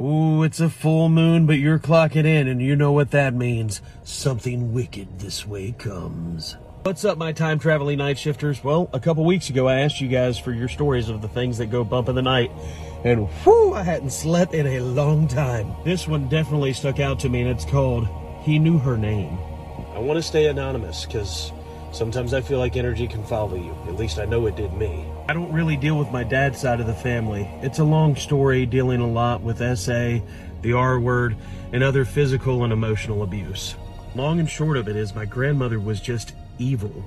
Ooh, it's a full moon, but you're clocking in, and you know what that means. Something wicked this way comes. What's up, my time traveling night shifters? Well, a couple weeks ago, I asked you guys for your stories of the things that go bump in the night, and whew, I hadn't slept in a long time. This one definitely stuck out to me, and it's called He Knew Her Name. I want to stay anonymous because sometimes I feel like energy can follow you. At least I know it did me. I don't really deal with my dad's side of the family. It's a long story dealing a lot with SA, the R word, and other physical and emotional abuse. Long and short of it is my grandmother was just evil.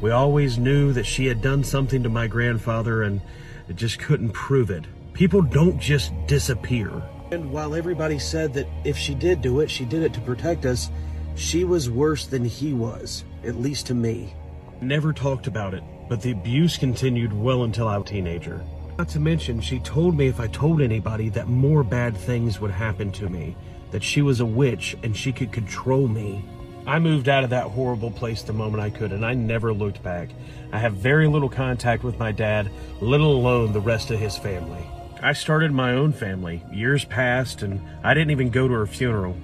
We always knew that she had done something to my grandfather and it just couldn't prove it. People don't just disappear. And while everybody said that if she did do it, she did it to protect us, she was worse than he was, at least to me. Never talked about it but the abuse continued well until I was a teenager. Not to mention, she told me if I told anybody that more bad things would happen to me, that she was a witch and she could control me. I moved out of that horrible place the moment I could, and I never looked back. I have very little contact with my dad, let alone the rest of his family. I started my own family. Years passed, and I didn't even go to her funeral.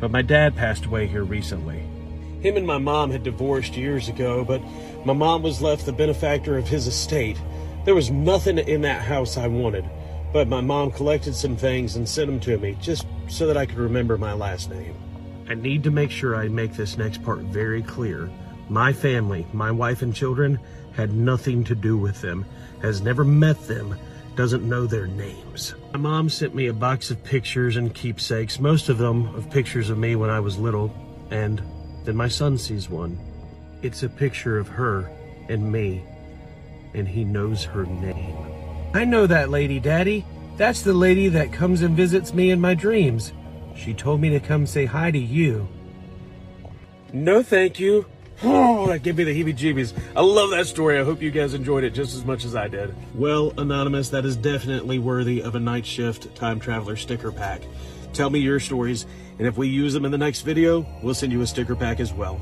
But my dad passed away here recently. Him and my mom had divorced years ago, but my mom was left the benefactor of his estate. There was nothing in that house I wanted, but my mom collected some things and sent them to me just so that I could remember my last name. I need to make sure I make this next part very clear. My family, my wife and children, had nothing to do with them, has never met them, doesn't know their names. My mom sent me a box of pictures and keepsakes, most of them of pictures of me when I was little, and then my son sees one. It's a picture of her and me, and he knows her name. I know that lady, Daddy. That's the lady that comes and visits me in my dreams. She told me to come say hi to you. No, thank you. Oh, that gave me the heebie-jeebies. I love that story. I hope you guys enjoyed it just as much as I did. Well, Anonymous, that is definitely worthy of a night shift time traveler sticker pack. Tell me your stories, and if we use them in the next video, we'll send you a sticker pack as well.